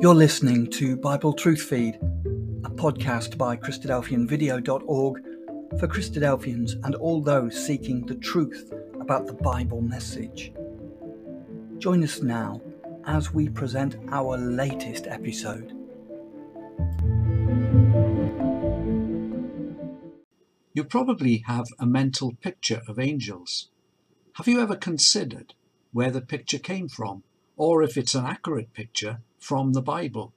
You're listening to Bible Truth Feed, a podcast by Christadelphianvideo.org for Christadelphians and all those seeking the truth about the Bible message. Join us now as we present our latest episode. You probably have a mental picture of angels. Have you ever considered where the picture came from, or if it's an accurate picture from the Bible?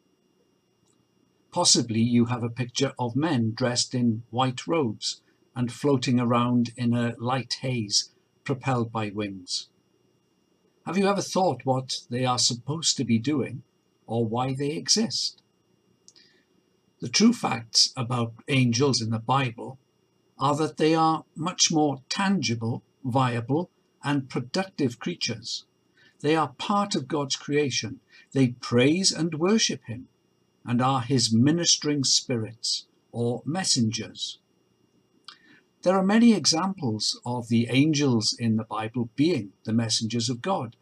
Possibly you have a picture of men dressed in white robes and floating around in a light haze propelled by wings. Have you ever thought what they are supposed to be doing or why they exist? The true facts about angels in the Bible are that they are much more tangible, viable, and productive creatures. They are part of God's creation. They praise and worship Him and are His ministering spirits or messengers. There are many examples of the angels in the Bible being the messengers of God,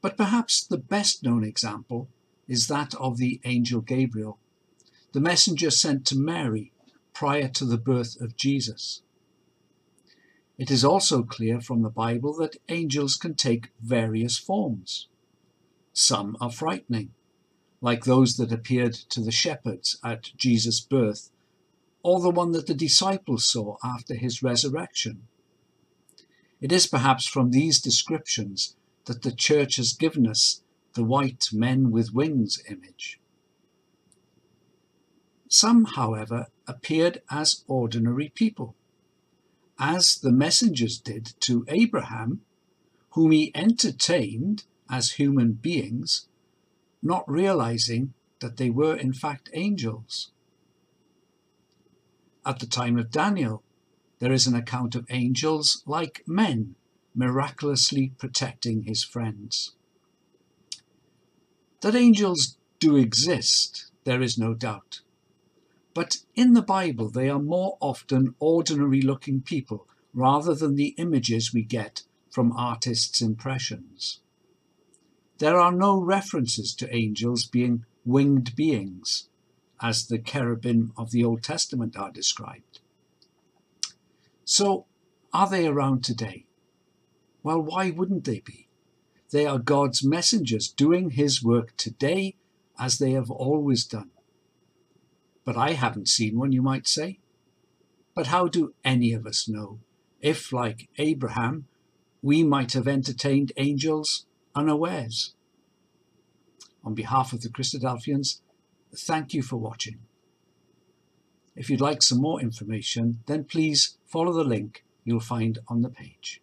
but perhaps the best known example is that of the angel Gabriel, the messenger sent to Mary prior to the birth of Jesus. It is also clear from the Bible that angels can take various forms. Some are frightening, like those that appeared to the shepherds at Jesus' birth, or the one that the disciples saw after his resurrection. It is perhaps from these descriptions that the church has given us the white men with wings image. Some, however, appeared as ordinary people as the messengers did to Abraham, whom he entertained as human beings, not realizing that they were in fact angels. At the time of Daniel, there is an account of angels like men miraculously protecting his friends. That angels do exist, there is no doubt. But in the Bible, they are more often ordinary looking people rather than the images we get from artists' impressions. There are no references to angels being winged beings, as the cherubim of the Old Testament are described. So, are they around today? Well, why wouldn't they be? They are God's messengers doing His work today as they have always done. But I haven't seen one, you might say. But how do any of us know if, like Abraham, we might have entertained angels unawares? On behalf of the Christadelphians, thank you for watching. If you'd like some more information, then please follow the link you'll find on the page.